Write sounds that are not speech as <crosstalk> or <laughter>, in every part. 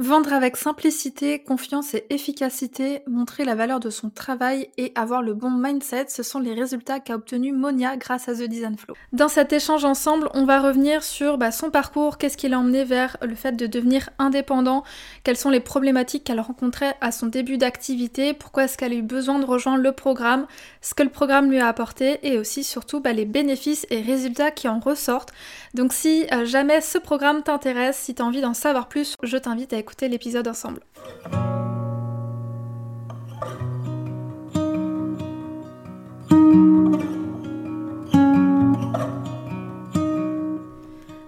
Vendre avec simplicité, confiance et efficacité, montrer la valeur de son travail et avoir le bon mindset, ce sont les résultats qu'a obtenu Monia grâce à The Design Flow. Dans cet échange ensemble, on va revenir sur bah, son parcours, qu'est-ce qui l'a emmené vers le fait de devenir indépendant, quelles sont les problématiques qu'elle rencontrait à son début d'activité, pourquoi est-ce qu'elle a eu besoin de rejoindre le programme, ce que le programme lui a apporté et aussi surtout bah, les bénéfices et résultats qui en ressortent. Donc si euh, jamais ce programme t'intéresse, si tu as envie d'en savoir plus, je t'invite à écouter l'épisode ensemble.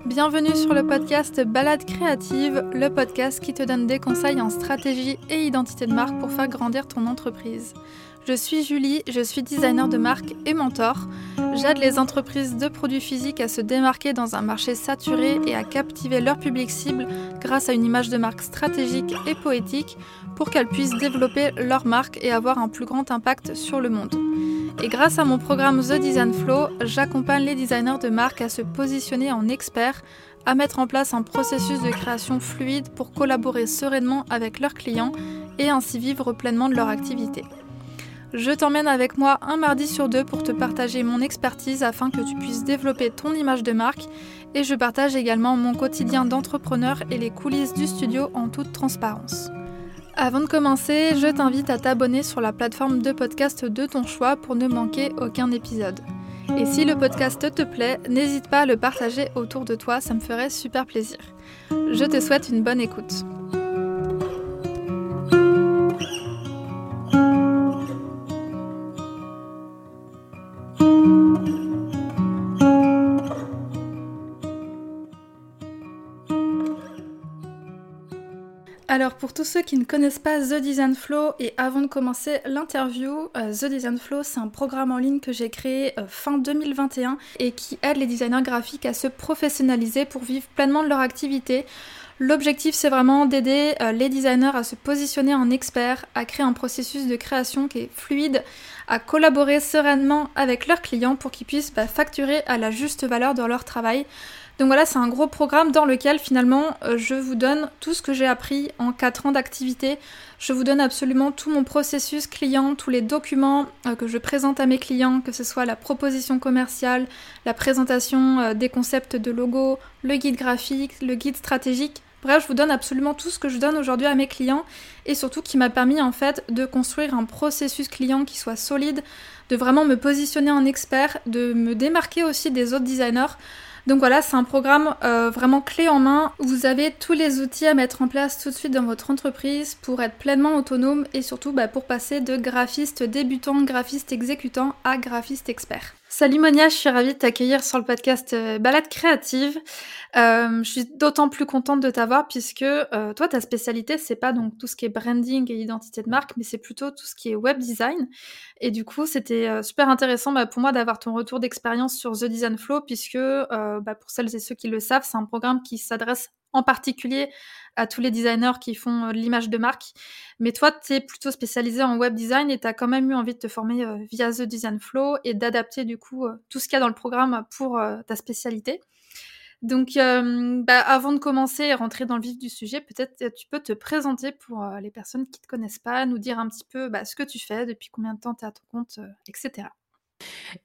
Bienvenue sur le podcast Balade créative, le podcast qui te donne des conseils en stratégie et identité de marque pour faire grandir ton entreprise. Je suis Julie, je suis designer de marque et mentor. J'aide les entreprises de produits physiques à se démarquer dans un marché saturé et à captiver leur public cible grâce à une image de marque stratégique et poétique pour qu'elles puissent développer leur marque et avoir un plus grand impact sur le monde. Et grâce à mon programme The Design Flow, j'accompagne les designers de marque à se positionner en experts, à mettre en place un processus de création fluide pour collaborer sereinement avec leurs clients et ainsi vivre pleinement de leur activité. Je t'emmène avec moi un mardi sur deux pour te partager mon expertise afin que tu puisses développer ton image de marque et je partage également mon quotidien d'entrepreneur et les coulisses du studio en toute transparence. Avant de commencer, je t'invite à t'abonner sur la plateforme de podcast de ton choix pour ne manquer aucun épisode. Et si le podcast te plaît, n'hésite pas à le partager autour de toi, ça me ferait super plaisir. Je te souhaite une bonne écoute. Pour tous ceux qui ne connaissent pas The Design Flow et avant de commencer l'interview, euh, The Design Flow c'est un programme en ligne que j'ai créé euh, fin 2021 et qui aide les designers graphiques à se professionnaliser pour vivre pleinement de leur activité. L'objectif c'est vraiment d'aider euh, les designers à se positionner en experts, à créer un processus de création qui est fluide, à collaborer sereinement avec leurs clients pour qu'ils puissent bah, facturer à la juste valeur dans leur travail. Donc voilà, c'est un gros programme dans lequel finalement euh, je vous donne tout ce que j'ai appris en 4 ans d'activité. Je vous donne absolument tout mon processus client, tous les documents euh, que je présente à mes clients, que ce soit la proposition commerciale, la présentation euh, des concepts de logo, le guide graphique, le guide stratégique. Bref, je vous donne absolument tout ce que je donne aujourd'hui à mes clients et surtout qui m'a permis en fait de construire un processus client qui soit solide, de vraiment me positionner en expert, de me démarquer aussi des autres designers. Donc voilà, c'est un programme euh, vraiment clé en main. Vous avez tous les outils à mettre en place tout de suite dans votre entreprise pour être pleinement autonome et surtout bah, pour passer de graphiste débutant, graphiste exécutant à graphiste expert. Salut Monia, je suis ravie de t'accueillir sur le podcast euh, Balade créative. Euh, je suis d'autant plus contente de t'avoir puisque euh, toi ta spécialité c'est pas donc tout ce qui est branding et identité de marque, mais c'est plutôt tout ce qui est web design. Et du coup c'était super intéressant bah, pour moi d'avoir ton retour d'expérience sur The Design Flow puisque bah, pour celles et ceux qui le savent c'est un programme qui s'adresse en particulier à tous les designers qui font euh, l'image de marque. Mais toi, tu es plutôt spécialisé en web design et tu as quand même eu envie de te former euh, via The Design Flow et d'adapter du coup euh, tout ce qu'il y a dans le programme pour ta spécialité. Donc, bah, avant de commencer et rentrer dans le vif du sujet, peut-être tu peux te présenter pour les personnes qui ne te connaissent pas, nous dire un petit peu bah, ce que tu fais, depuis combien de temps tu es à ton compte, etc.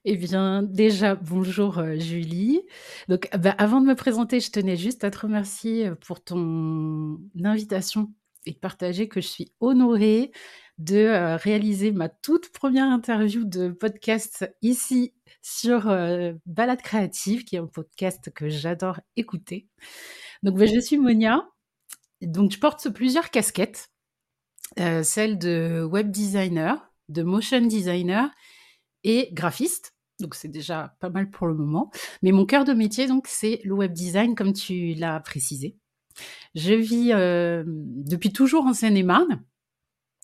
Eh bien, déjà, bonjour euh, Julie. Donc, bah, avant de me présenter, je tenais juste à te remercier euh, pour ton invitation et de partager que je suis honorée de euh, réaliser ma toute première interview de podcast ici sur Balade Créative, qui est un podcast que j'adore écouter. Donc, bah, je suis Monia. Donc, je porte plusieurs casquettes. celle de web designer, de motion designer et graphiste. Donc c'est déjà pas mal pour le moment. Mais mon cœur de métier, donc, c'est le web design, comme tu l'as précisé. Je vis euh, depuis toujours en Seine-et-Marne,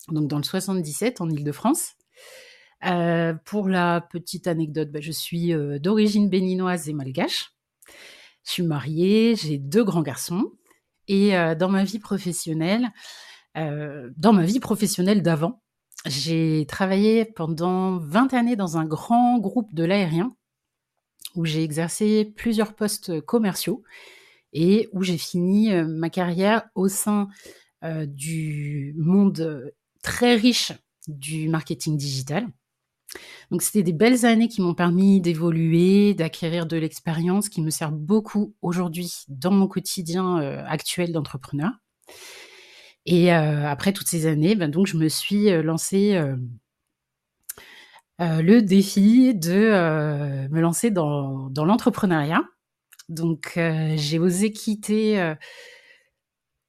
donc dans le 77, en Ile-de-France. Euh, pour la petite anecdote, bah, je suis euh, d'origine béninoise et malgache. Je suis mariée, j'ai deux grands garçons. Et dans ma vie professionnelle, dans ma vie professionnelle d'avant, j'ai travaillé pendant 20 années dans un grand groupe de l'aérien où j'ai exercé plusieurs postes commerciaux et où j'ai fini euh, ma carrière au sein du monde très riche du marketing digital. Donc c'était des belles années qui m'ont permis d'évoluer, d'acquérir de l'expérience qui me sert beaucoup aujourd'hui dans mon quotidien actuel d'entrepreneur. Et après toutes ces années, ben donc je me suis lancée le défi de me lancer dans, l'entrepreneuriat. Donc j'ai osé quitter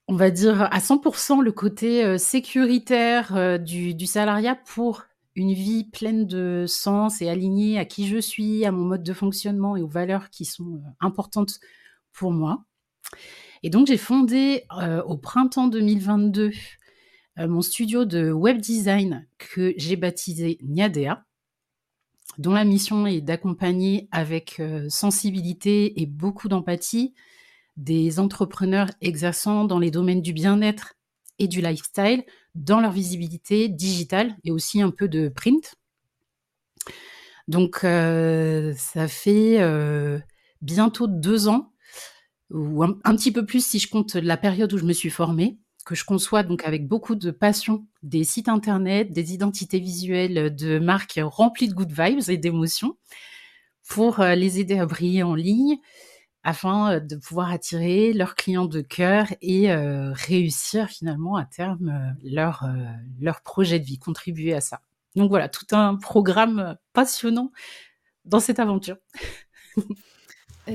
on va dire à 100% le côté sécuritaire du, salariat pour une vie pleine de sens et alignée à qui je suis, à mon mode de fonctionnement et aux valeurs qui sont importantes pour moi. Et donc, j'ai fondé euh, au printemps 2022 euh, mon studio de web design que j'ai baptisé Niadea, dont la mission est d'accompagner avec euh, sensibilité et beaucoup d'empathie des entrepreneurs exerçant dans les domaines du bien-être et du lifestyle dans leur visibilité digitale et aussi un peu de print. Donc, ça fait bientôt deux ans ou un, petit peu plus si je compte la période où je me suis formée, que je conçois donc avec beaucoup de passion des sites internet, des identités visuelles de marques remplies de good vibes et d'émotions pour euh, les aider à briller en ligne afin euh, de pouvoir attirer leurs clients de cœur et euh, réussir finalement à terme leur, leur projet de vie, contribuer à ça. Donc voilà, tout un programme passionnant dans cette aventure. <laughs>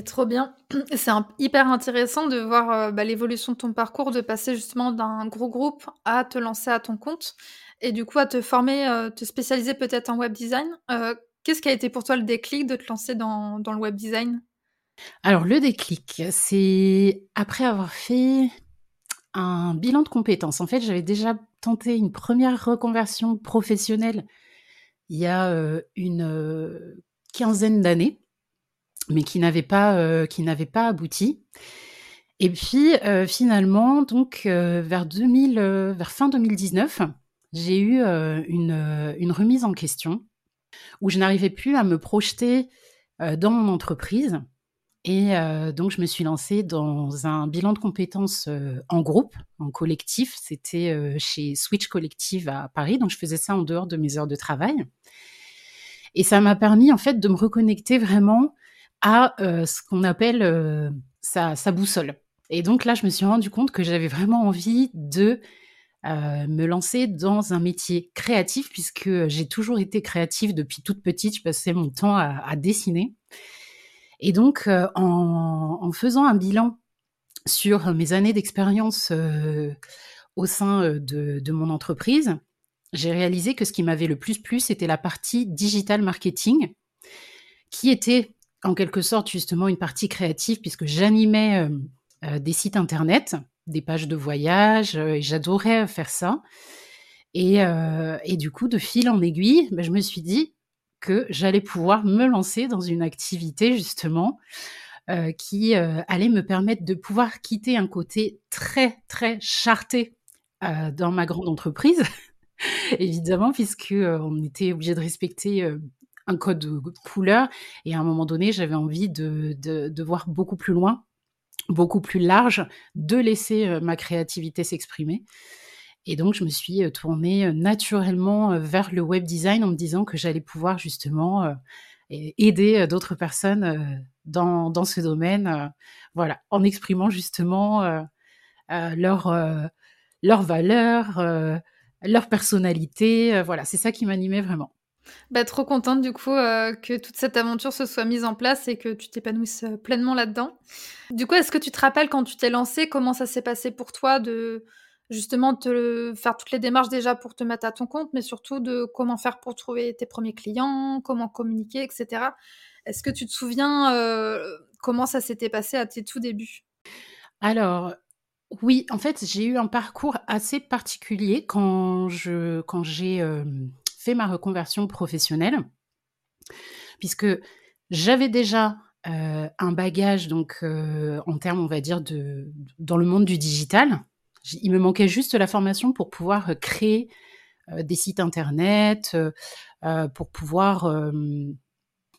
Trop bien. C'est hyper intéressant de voir euh, bah, l'évolution de ton parcours, de passer justement d'un gros groupe à te lancer à ton compte et du coup à te former, euh, te spécialiser peut-être en web design. Euh, qu'est-ce qui a été pour toi le déclic de te lancer dans le web design? Alors le déclic, c'est après avoir fait un bilan de compétences. En fait, j'avais déjà tenté une première reconversion professionnelle il y a une quinzaine d'années mais qui n'avait pas, euh, pas abouti. Et puis euh, finalement, donc euh, vers 2000, vers fin 2019, j'ai eu une, une, remise en question où je n'arrivais plus à me projeter dans mon entreprise. Et donc, je me suis lancée dans un bilan de compétences en groupe, en collectif. C'était chez Switch Collective à Paris. Donc, je faisais ça en dehors de mes heures de travail. Et ça m'a permis, en fait, de me reconnecter vraiment à euh, ce qu'on appelle euh, sa, boussole. Et donc là, je me suis rendu compte que j'avais vraiment envie de euh, me lancer dans un métier créatif, puisque j'ai toujours été créative depuis toute petite. Je passais mon temps à, dessiner. Et donc, en, faisant un bilan sur mes années d'expérience au sein de, de, mon entreprise, j'ai réalisé que ce qui m'avait le plus plu, c'était la partie digital marketing, qui était en quelque sorte justement une partie créative puisque j'animais euh, euh, des sites internet, des pages de voyage euh, et j'adorais faire ça. Et, du coup, de fil en aiguille, ben, je me suis dit que j'allais pouvoir me lancer dans une activité justement qui allait me permettre de pouvoir quitter un côté très très charté dans ma grande entreprise, <laughs> évidemment, puisque on était obligé de respecter un code de couleur. Et à un moment donné, j'avais envie de, de, voir beaucoup plus loin, beaucoup plus large, de laisser euh, ma créativité s'exprimer. Et donc, je me suis euh, tournée euh, naturellement vers le web design en me disant que j'allais pouvoir justement aider d'autres personnes dans, dans, ce domaine, voilà, en exprimant justement leur, leurs valeurs, leur personnalité. voilà, c'est ça qui m'animait vraiment. Bah, trop contente du coup euh, que toute cette aventure se soit mise en place et que tu t'épanouisses euh, pleinement là-dedans. Du coup, est-ce que tu te rappelles quand tu t'es lancée, comment ça s'est passé pour toi de justement te faire toutes les démarches déjà pour te mettre à ton compte, mais surtout de comment faire pour trouver tes premiers clients, comment communiquer, etc. Est-ce que tu te souviens euh, comment ça s'était passé à tes tout débuts? Alors, oui, en fait, j'ai eu un parcours assez particulier quand je quand j'ai ma reconversion professionnelle, puisque j'avais déjà euh, un bagage donc euh, en termes, on va dire, de dans le monde du digital. Il me manquait juste la formation pour pouvoir créer euh, des sites internet, pour pouvoir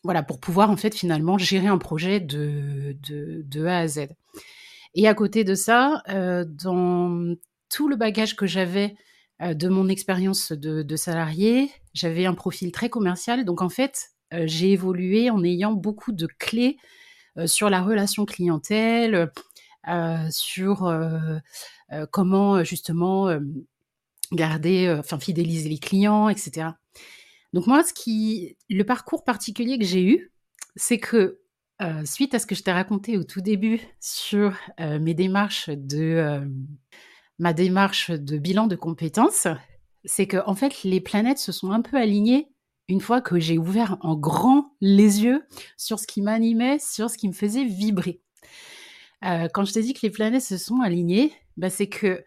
voilà, pour pouvoir en fait finalement gérer un projet de, de A à Z. Et à côté de ça, dans tout le bagage que j'avais de mon expérience de, salarié. J'avais un profil très commercial. Donc, en fait, j'ai évolué en ayant beaucoup de clés sur la relation clientèle, sur comment justement garder, enfin fidéliser les clients, etc. Donc moi, ce qui, le parcours particulier que j'ai eu, c'est que suite à ce que je t'ai raconté au tout début sur mes démarches de ma démarche de bilan de compétences, c'est que en fait les planètes se sont un peu alignées une fois que j'ai ouvert en grand les yeux sur ce qui m'animait, sur ce qui me faisait vibrer. quand je t'ai dit que les planètes se sont alignées, bah, c'est que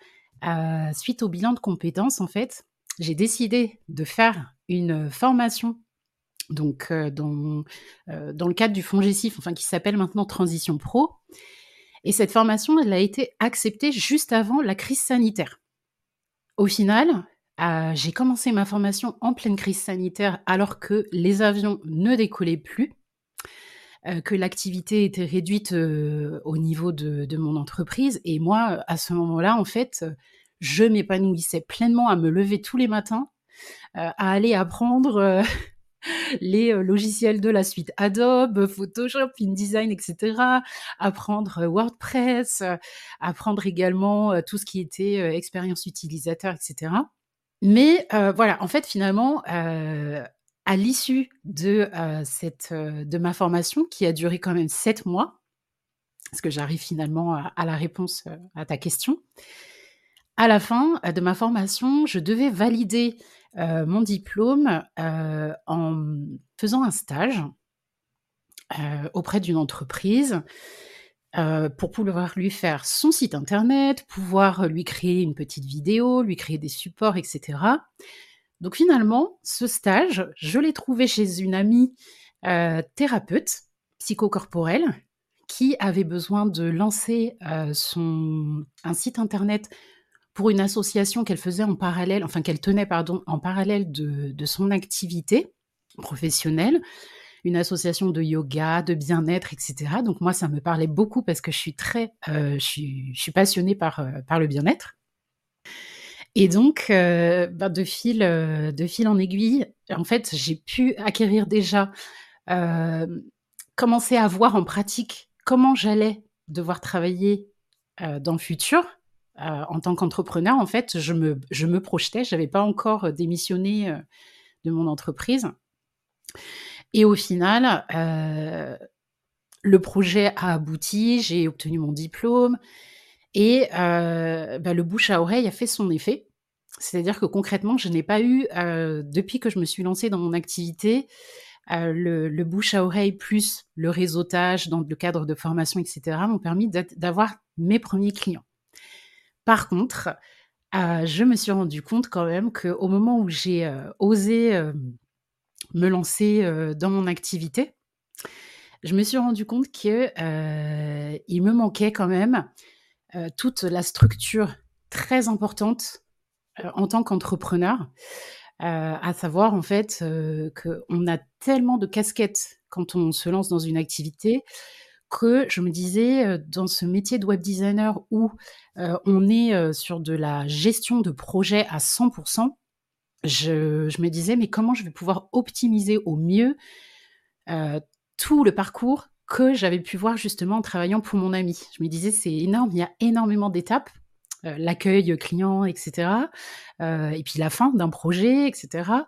suite au bilan de compétences, en fait, j'ai décidé de faire une formation donc dans, dans le cadre du fonds Gessif, enfin qui s'appelle maintenant Transition Pro. Et cette formation, elle a été acceptée juste avant la crise sanitaire. Au final, j'ai commencé ma formation en pleine crise sanitaire alors que les avions ne décollaient plus, que l'activité était réduite au niveau de, mon entreprise. Et moi, à ce moment-là, en fait, je m'épanouissais pleinement à me lever tous les matins, à aller apprendre <laughs> les euh, logiciels de la suite Adobe, Photoshop, InDesign, etc. Apprendre euh, WordPress, euh, apprendre également tout ce qui était expérience utilisateur, etc. Mais voilà, en fait, finalement, à l'issue de, cette, de ma formation, qui a duré quand même sept mois, parce que j'arrive finalement à, la réponse à ta question, à la fin de ma formation, je devais valider euh, mon diplôme euh, en faisant un stage euh, auprès d'une entreprise pour pouvoir lui faire son site internet, pouvoir lui créer une petite vidéo, lui créer des supports, etc. Donc finalement, ce stage, je l'ai trouvé chez une amie thérapeute psychocorporelle qui avait besoin de lancer son, un site internet pour une association qu'elle faisait en parallèle, enfin qu'elle tenait pardon, en parallèle de, son activité professionnelle, une association de yoga, de bien-être, etc. Donc moi, ça me parlait beaucoup parce que je suis très, euh, je, suis, passionnée par, euh, par le bien-être. Et donc, euh, bah, de, fil, de fil en aiguille, en fait, j'ai pu acquérir déjà, commencer à voir en pratique comment j'allais devoir travailler dans le futur en tant qu'entrepreneur, en fait, je me, je me projetais, je n'avais pas encore démissionné de mon entreprise. Et au final, le projet a abouti, j'ai obtenu mon diplôme et bah, le bouche à oreille a fait son effet. C'est-à-dire que concrètement, je n'ai pas eu, depuis que je me suis lancée dans mon activité, le, le, bouche à oreille plus le réseautage dans le cadre de formation, etc., m'ont permis d'avoir mes premiers clients. Par contre, euh, je me suis rendu compte quand même qu'au moment où j'ai euh, osé euh, me lancer dans mon activité, je me suis rendu compte qu'il me manquait quand même toute la structure très importante en tant qu'entrepreneur, à savoir en fait qu'on a tellement de casquettes quand on se lance dans une activité que je me disais, dans ce métier de web designer où on est sur de la gestion de projet à 100%, je, me disais, mais comment je vais pouvoir optimiser au mieux tout le parcours que j'avais pu voir justement en travaillant pour mon ami. Je me disais, c'est énorme, il y a énormément d'étapes. l'accueil client, etc. et puis la fin d'un projet, etc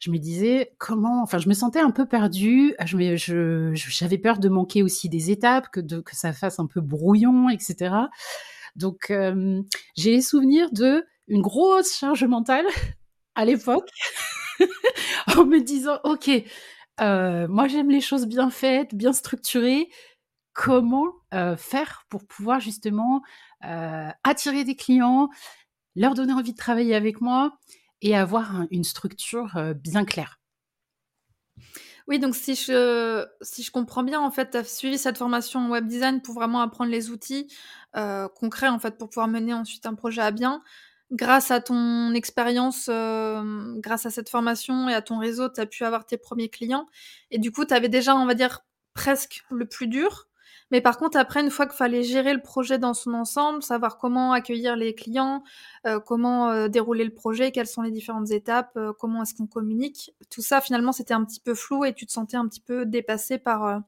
je me disais comment, enfin, je me sentais un peu perdue. Je, je, j'avais peur de manquer aussi des étapes, que, de, que ça fasse un peu brouillon, etc. Donc, euh, j'ai les souvenirs de une grosse charge mentale à l'époque, <laughs> en me disant, ok, euh, moi j'aime les choses bien faites, bien structurées. Comment euh, faire pour pouvoir justement attirer des clients, leur donner envie de travailler avec moi et avoir une structure bien claire. Oui, donc si je, si je comprends bien, en fait, tu as suivi cette formation web design pour vraiment apprendre les outils concrets, en fait, pour pouvoir mener ensuite un projet à bien. Grâce à ton expérience, grâce à cette formation et à ton réseau, tu as pu avoir tes premiers clients. Et du coup, tu avais déjà, on va dire, presque le plus dur. Mais par contre, après, une fois qu'il fallait gérer le projet dans son ensemble, savoir comment accueillir les clients, euh, comment euh, dérouler le projet, quelles sont les différentes étapes, euh, comment est-ce qu'on communique, tout ça, finalement, c'était un petit peu flou et tu te sentais un petit peu dépassé par,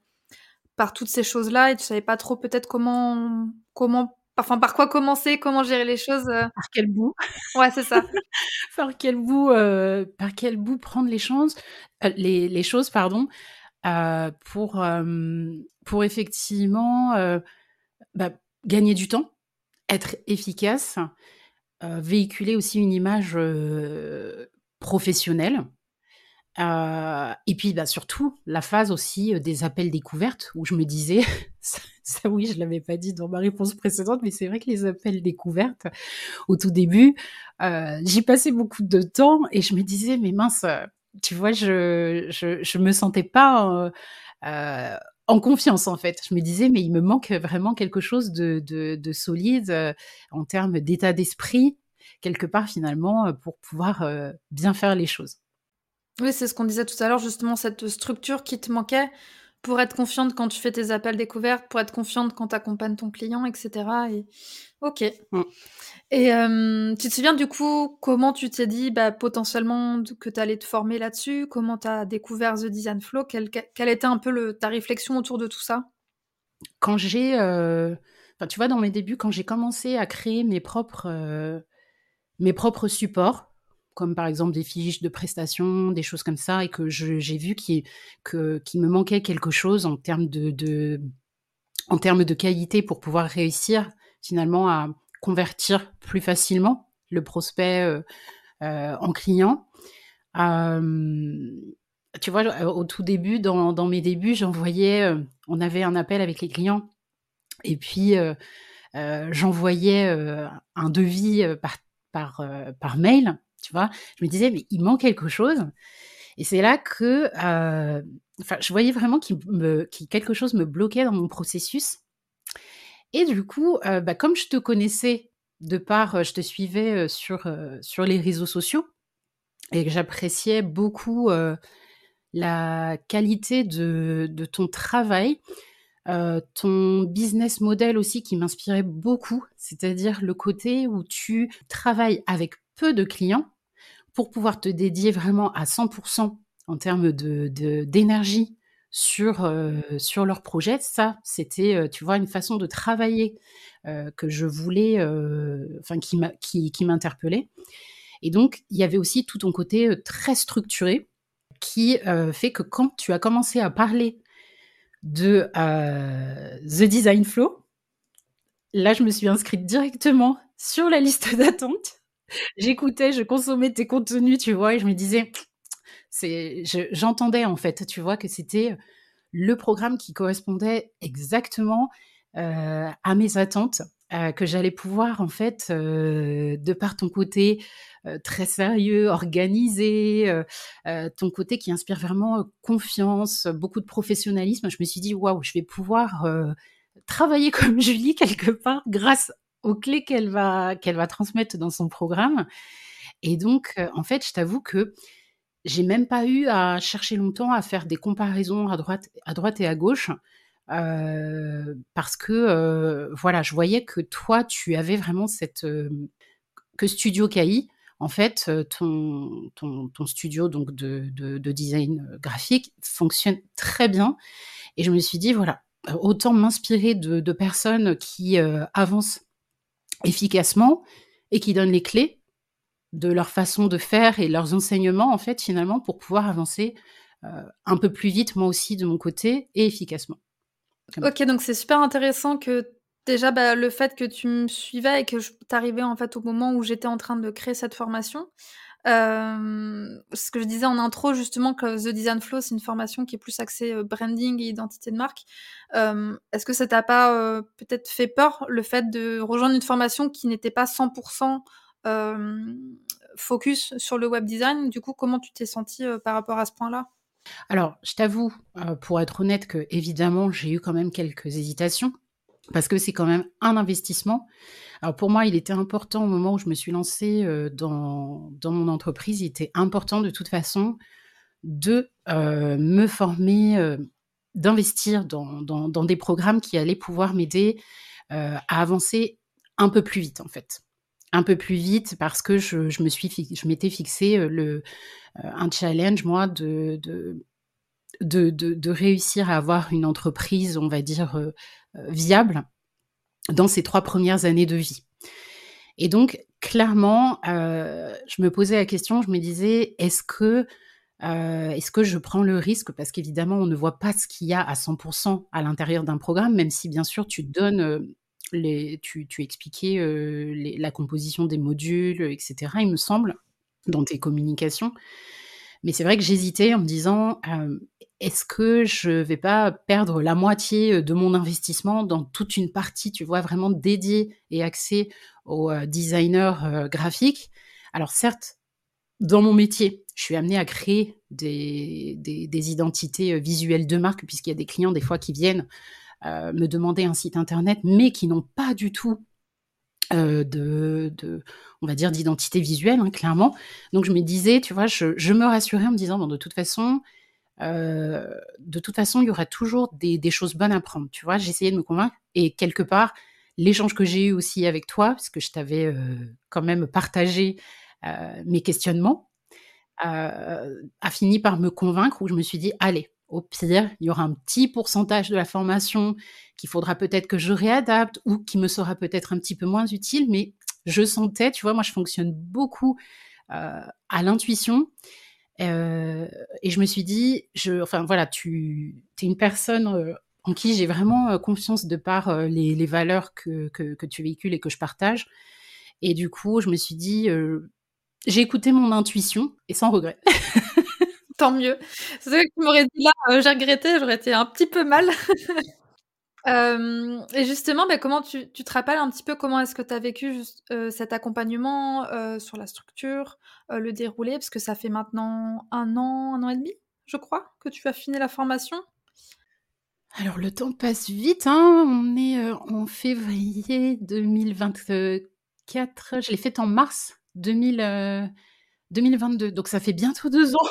par toutes ces choses-là et tu savais pas trop peut-être comment, comment, enfin, par quoi commencer, comment gérer les choses. Par quel bout? Ouais, c'est ça. <laughs> par quel bout, par quel bout prendre les choses, les, les choses, pardon. Euh, pour, euh, pour effectivement euh, bah, gagner du temps, être efficace, véhiculer aussi une image professionnelle. et puis bah, surtout la phase aussi des appels découvertes où je me disais, <laughs> ça, oui je l'avais pas dit dans ma réponse précédente, mais c'est vrai que les appels découvertes au tout début, j'y passais beaucoup de temps et je me disais mais mince, tu vois, je, je, me sentais pas euh, euh, en confiance en fait. Je me disais, mais il me manque vraiment quelque chose de, de, de solide euh, en termes d'état d'esprit, quelque part finalement, euh, pour pouvoir euh, bien faire les choses. Oui, c'est ce qu'on disait tout à l'heure, justement, cette structure qui te manquait pour être confiante quand tu fais tes appels découvertes, pour être confiante quand tu accompagnes ton client, etc. Et... Ok. Mm. Et tu te souviens du coup comment tu t'es dit bah, potentiellement que tu allais te former là-dessus? Comment tu as découvert The Design Flow? Quelle, quelle, était un peu le, ta réflexion autour de tout ça? Quand j'ai, euh, enfin, tu vois, dans mes débuts, quand j'ai commencé à créer mes propres, euh, mes propres supports, comme par exemple des fiches de prestations, des choses comme ça, et que j'ai vu qu'il me manquait quelque chose en termes de, qualité pour pouvoir réussir finalement à convertir plus facilement le prospect euh, euh, en client. tu vois, au tout début, dans, mes débuts, j'envoyais, euh, on avait un appel avec les clients, et puis j'envoyais un devis par mail, tu vois. Je me disais, mais il manque quelque chose. Et c'est là que, enfin, je voyais vraiment qu'il me, quelque chose me bloquait dans mon processus. Et du coup, euh, bah, comme je te connaissais de part, euh, je te suivais euh, sur, sur les réseaux sociaux et que j'appréciais beaucoup la qualité de, de, ton travail, ton business model aussi qui m'inspirait beaucoup, c'est-à-dire le côté où tu travailles avec de clients pour pouvoir te dédier vraiment à 100% en termes d'énergie de, sur, euh, sur leur projet. Ça, c'était, euh, tu vois, une façon de travailler euh, que je voulais, enfin, qui, qui, m'interpellait. Et donc, il y avait aussi tout ton côté très structuré qui fait que quand tu as commencé à parler de The Design Flow, là, je me suis inscrite directement sur la liste <laughs> d'attente. J'écoutais, je consommais tes contenus, tu vois, et je me disais, c'est, j'entendais en fait, tu vois, que c'était le programme qui correspondait exactement euh, à mes attentes, euh, que j'allais pouvoir en fait, euh, de par ton côté très sérieux, organisé, ton côté qui inspire vraiment confiance, beaucoup de professionnalisme, je me suis dit waouh, je vais pouvoir travailler <laughs> comme Julie quelque part grâce aux clés qu'elle va qu'elle va transmettre dans son programme. Et donc, en fait, je t'avoue que j'ai même pas eu à chercher longtemps à faire des comparaisons à droite, à droite et à gauche. Euh, parce que euh, voilà, je voyais que toi, tu avais vraiment cette euh, que Studio KI, en fait, ton, ton, studio donc de, de, de, design graphique fonctionne très bien. Et je me suis dit voilà, autant m'inspirer de, personnes qui avancent efficacement et qui donnent les clés de leur façon de faire et leurs enseignements, en fait, finalement, pour pouvoir avancer euh, un peu plus vite, moi aussi, de mon côté, et efficacement. Ok, donc c'est super intéressant que déjà bah, le fait que tu me suivais et que tu arrivais en fait au moment où j'étais en train de créer cette formation. Euh, ce que je disais en intro, justement, que The Design Flow, c'est une formation qui est plus axée euh, branding et identité de marque. Est-ce que ça t'a pas peut-être fait peur, le fait de rejoindre une formation qui n'était pas 100% focus sur le web design? Du coup, comment tu t'es senti par rapport à ce point-là? Alors, je t'avoue, pour être honnête, que évidemment, j'ai eu quand même quelques hésitations parce que c'est quand même un investissement. Alors pour moi, il était important au moment où je me suis lancée dans, dans mon entreprise, il était important de toute façon de me former d'investir dans, dans, des programmes qui allaient pouvoir m'aider à avancer un peu plus vite, en fait. Un peu plus vite parce que je, je me suis, je m'étais fixé le, un challenge, moi, de, de de, réussir à avoir une entreprise, on va dire, euh, euh, viable dans ces trois premières années de vie. Et donc, clairement, euh, je me posais la question, je me disais, est-ce que, est-ce que je prends le risque? Parce qu'évidemment, on ne voit pas ce qu'il y a à 100% à l'intérieur d'un programme, même si bien sûr tu donnes tu expliquais la composition des modules, etc., il me semble, dans tes communications. Mais c'est vrai que j'hésitais en me disant, est-ce que je vais pas perdre la moitié de mon investissement dans toute une partie, tu vois, vraiment dédiée et axée aux designers graphiques Alors certes, dans mon métier, je suis amenée à créer des, identités visuelles de marque, puisqu'il y a des clients des fois qui viennent me demander un site internet, mais qui n'ont pas du tout de, on va dire, d'identité visuelle, hein, clairement. Donc je me disais, tu vois, je, je me rassurais en me disant, bon, de toute façon, euh, de toute façon, il y aura toujours des, choses bonnes à prendre. Tu vois, j'essayais de me convaincre. Et quelque part, l'échange que j'ai eu aussi avec toi, parce que je t'avais euh, quand même partagé euh, mes questionnements, a fini par me convaincre où je me suis dit, allez, au pire, il y aura un petit pourcentage de la formation qu'il faudra peut-être que je réadapte ou qui me sera peut-être un petit peu moins utile, mais je sentais, tu vois, moi je fonctionne beaucoup à l'intuition euh, et je me suis dit, je, enfin voilà, tu es une personne euh, en qui j'ai vraiment euh, confiance de par les, valeurs que, que, tu véhicules et que je partage. Et du coup, je me suis dit, j'ai écouté mon intuition et sans regret. <laughs> Tant mieux. C'est vrai que tu m'aurais dit là, j'ai regretté, j'aurais été un petit peu mal. <laughs> et justement, bah, comment tu, tu, te rappelles un petit peu comment est-ce que tu as vécu juste, cet accompagnement sur la structure, le déroulé, parce que ça fait maintenant un an, un an et demi, je crois, que tu as fini la formation. Alors le temps passe vite, hein. On est en février 2024, je l'ai fait en mars 2000, 2022, donc ça fait bientôt deux ans.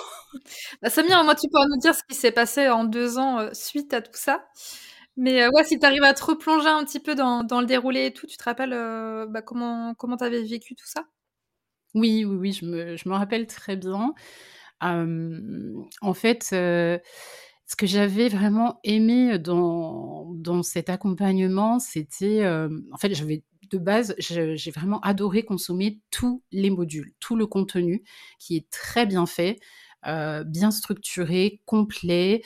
bah, Samir, moi tu peux nous dire ce qui s'est passé en deux ans suite à tout ça mais ouais, si tu arrives à te replonger un petit peu dans, le déroulé et tout, tu te rappelles bah, comment comment tu avais vécu tout ça? Oui, oui, oui, je me, je me rappelle très bien. en fait, ce que j'avais vraiment aimé dans, dans cet accompagnement, c'était, en fait, j'avais de base, j'ai vraiment adoré consommer tous les modules, tout le contenu qui est très bien fait, bien structuré, complet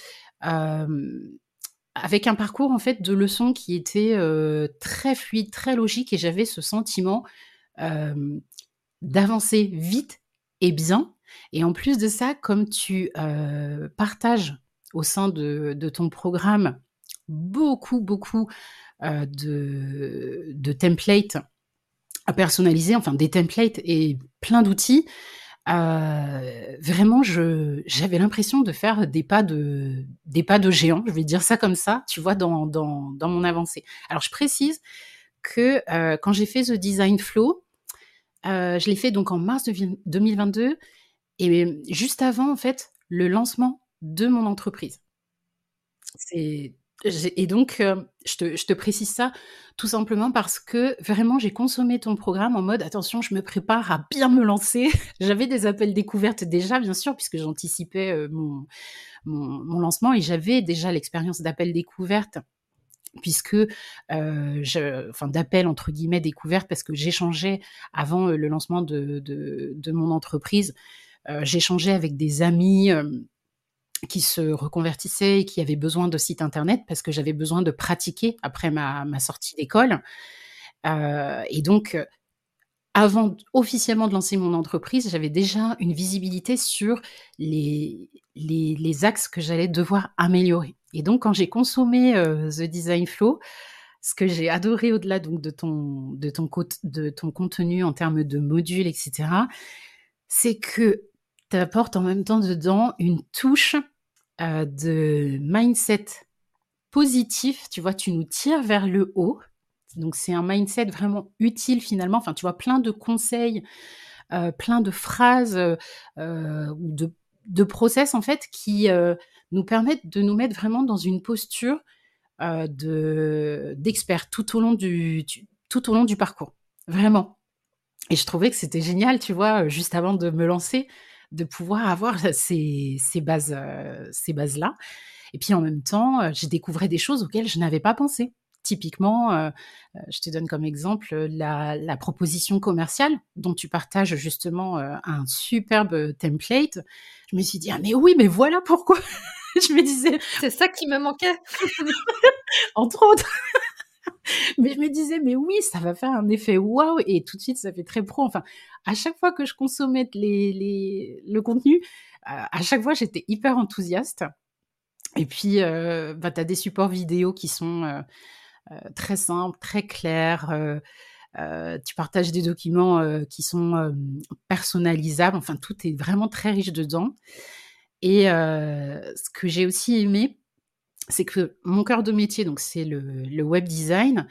avec un parcours en fait de leçons qui était euh, très fluide, très logique, et j'avais ce sentiment d'avancer vite et bien. Et en plus de ça, comme tu partages au sein de, de, ton programme beaucoup, beaucoup de, de templates à personnaliser, enfin des templates et plein d'outils, euh, vraiment, j'avais l'impression de faire des pas de, des pas de géant, je vais dire ça comme ça, tu vois, dans, dans, dans mon avancée. Alors, je précise que euh, quand j'ai fait The Design Flow, euh, je l'ai fait donc en mars 2022 et juste avant, en fait, le lancement de mon entreprise. C'est et donc, euh, je, te, précise ça tout simplement parce que vraiment, j'ai consommé ton programme en mode attention, je me prépare à bien me lancer. <laughs> j'avais des appels découvertes déjà, bien sûr, puisque j'anticipais euh, mon, lancement et j'avais déjà l'expérience d'appel découverte puisque euh, enfin d'appel entre guillemets découverte parce que j'échangeais avant le lancement de, mon entreprise, j'échangeais avec des amis qui se reconvertissaient et qui avaient besoin de sites internet parce que j'avais besoin de pratiquer après ma, sortie d'école. Euh, et donc, avant officiellement de lancer mon entreprise, j'avais déjà une visibilité sur les, les, axes que j'allais devoir améliorer. Et donc, quand j'ai consommé euh, The Design Flow, ce que j'ai adoré au-delà donc de ton, de, ton, de ton contenu en termes de modules, etc., c'est que tu apportes en même temps dedans une touche euh, de mindset positif. Tu vois, tu nous tires vers le haut. Donc, c'est un mindset vraiment utile finalement. Enfin, tu vois, plein de conseils, euh, plein de phrases euh, ou de, de, process en fait qui nous permettent de nous mettre vraiment dans une posture de d'expert tout au long du, tout au long du parcours, vraiment. Et je trouvais que c'était génial, tu vois, juste avant de me lancer, de pouvoir avoir <laughs> ces, ces bases, ces bases là. Et puis en même temps, j'ai découvert des choses auxquelles je n'avais pas pensé. Typiquement, je te donne comme exemple la, la, proposition commerciale dont tu partages justement un superbe template. Je me suis dit ah mais oui mais voilà pourquoi? <laughs> Je me disais. C'est ça qui me manquait. <laughs> Entre autres. <laughs> mais je me disais, mais oui, ça va faire un effet waouh, et tout de suite, ça fait très pro. Enfin, à chaque fois que je consommais le contenu, à chaque fois, j'étais hyper enthousiaste. Et puis, euh, bah, tu as des supports vidéo qui sont euh, euh, très simples, très clairs. tu partages des documents qui sont personnalisables. Enfin, tout est vraiment très riche dedans. Et ce que j'ai aussi aimé, c'est que mon cœur de métier, donc c'est le, web design,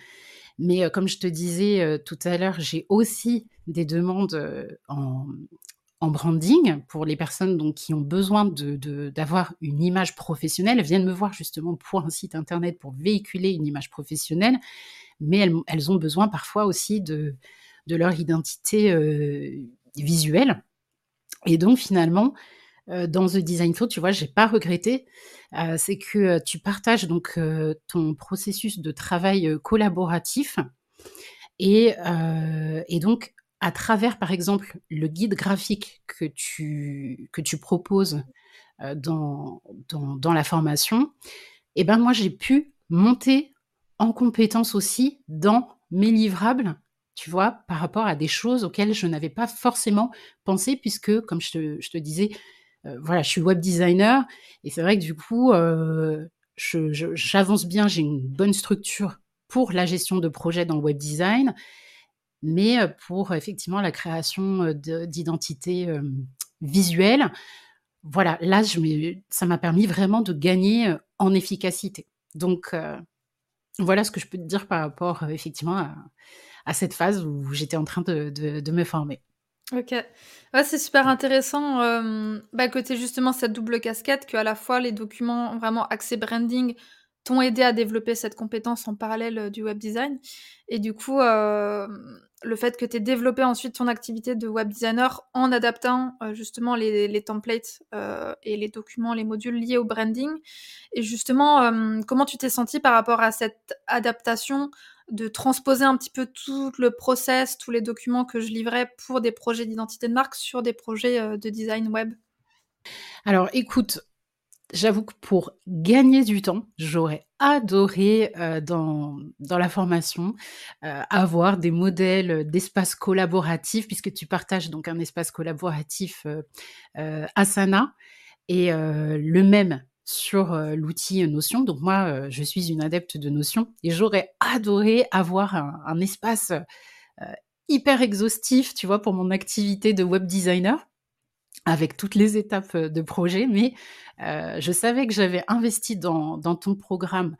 mais comme je te disais tout à l'heure, j'ai aussi des demandes en, branding pour les personnes donc, qui ont besoin d'avoir une image professionnelle. Viennent me voir justement pour un site internet pour véhiculer une image professionnelle, mais elles, ont besoin parfois aussi de leur identité visuelle. Et donc finalement, dans The Design Flow, tu vois, j'ai pas regretté. c'est que tu partages donc ton processus de travail collaboratif et, donc à travers, par exemple, le guide graphique que tu, que tu proposes dans, dans, la formation, et eh ben moi j'ai pu monter en compétence aussi dans mes livrables tu vois, par rapport à des choses auxquelles je n'avais pas forcément pensé, puisque, comme je te, je te disais, euh, voilà, je suis web designer et c'est vrai que du coup, euh, j'avance bien, j'ai une bonne structure pour la gestion de projets dans le web design, mais euh, pour effectivement la création d'identité visuelle, voilà, là, ça m'a permis vraiment de gagner en efficacité. Donc, voilà ce que je peux te dire par rapport effectivement à, cette phase où j'étais en train de me former. OK. Ouais, c'est super intéressant, euh, bah, côté justement cette double casquette, qu'à la fois les documents vraiment axés branding t'ont aidé à développer cette compétence en parallèle, euh, du web design et du coup, le fait que tu aies développé ensuite ton activité de web designer en adaptant, euh, justement les les templates, et les documents, les modules liés au branding et justement, comment tu t'es senti par rapport à cette adaptation de transposer un petit peu tout le process, tous les documents que je livrais pour des projets d'identité de marque sur des projets euh, de design web. Alors écoute, j'avoue que pour gagner du temps, j'aurais adoré euh, dans, la formation euh, avoir des modèles d'espace collaboratif, puisque tu partages donc un espace collaboratif Asana. Et le même sur l'outil Notion. Donc moi, je suis une adepte de Notion et j'aurais adoré avoir un, espace hyper exhaustif, tu vois, pour mon activité de web designer avec toutes les étapes de projet. Mais je savais que j'avais investi dans, ton programme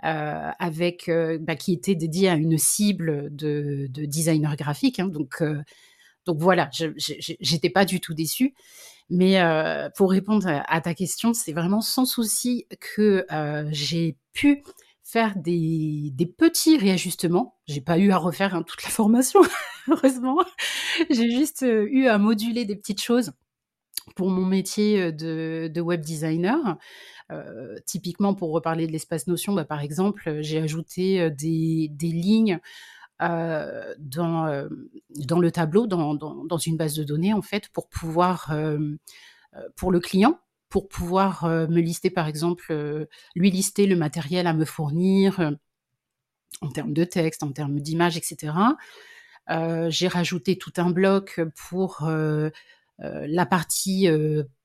avec bah, qui était dédié à une cible de, designer graphique. Hein. donc, donc voilà, j'étais pas du tout déçue. Mais euh, pour répondre à, ta question, c'est vraiment sans souci que euh, j'ai pu faire des, petits réajustements. J'ai pas eu à refaire hein, toute la formation, <laughs> heureusement. J'ai juste euh, eu à moduler des petites choses pour mon métier de, web designer. Typiquement, pour reparler de l'espace Notion, bah, par exemple, j'ai ajouté des, des lignes euh, dans, euh, dans le tableau, dans, une base de données, en fait, pour pouvoir, euh, pour le client, pour pouvoir me lister, par exemple, lui lister le matériel à me fournir en termes de texte, en termes d'image, etc. J'ai rajouté tout un bloc pour la partie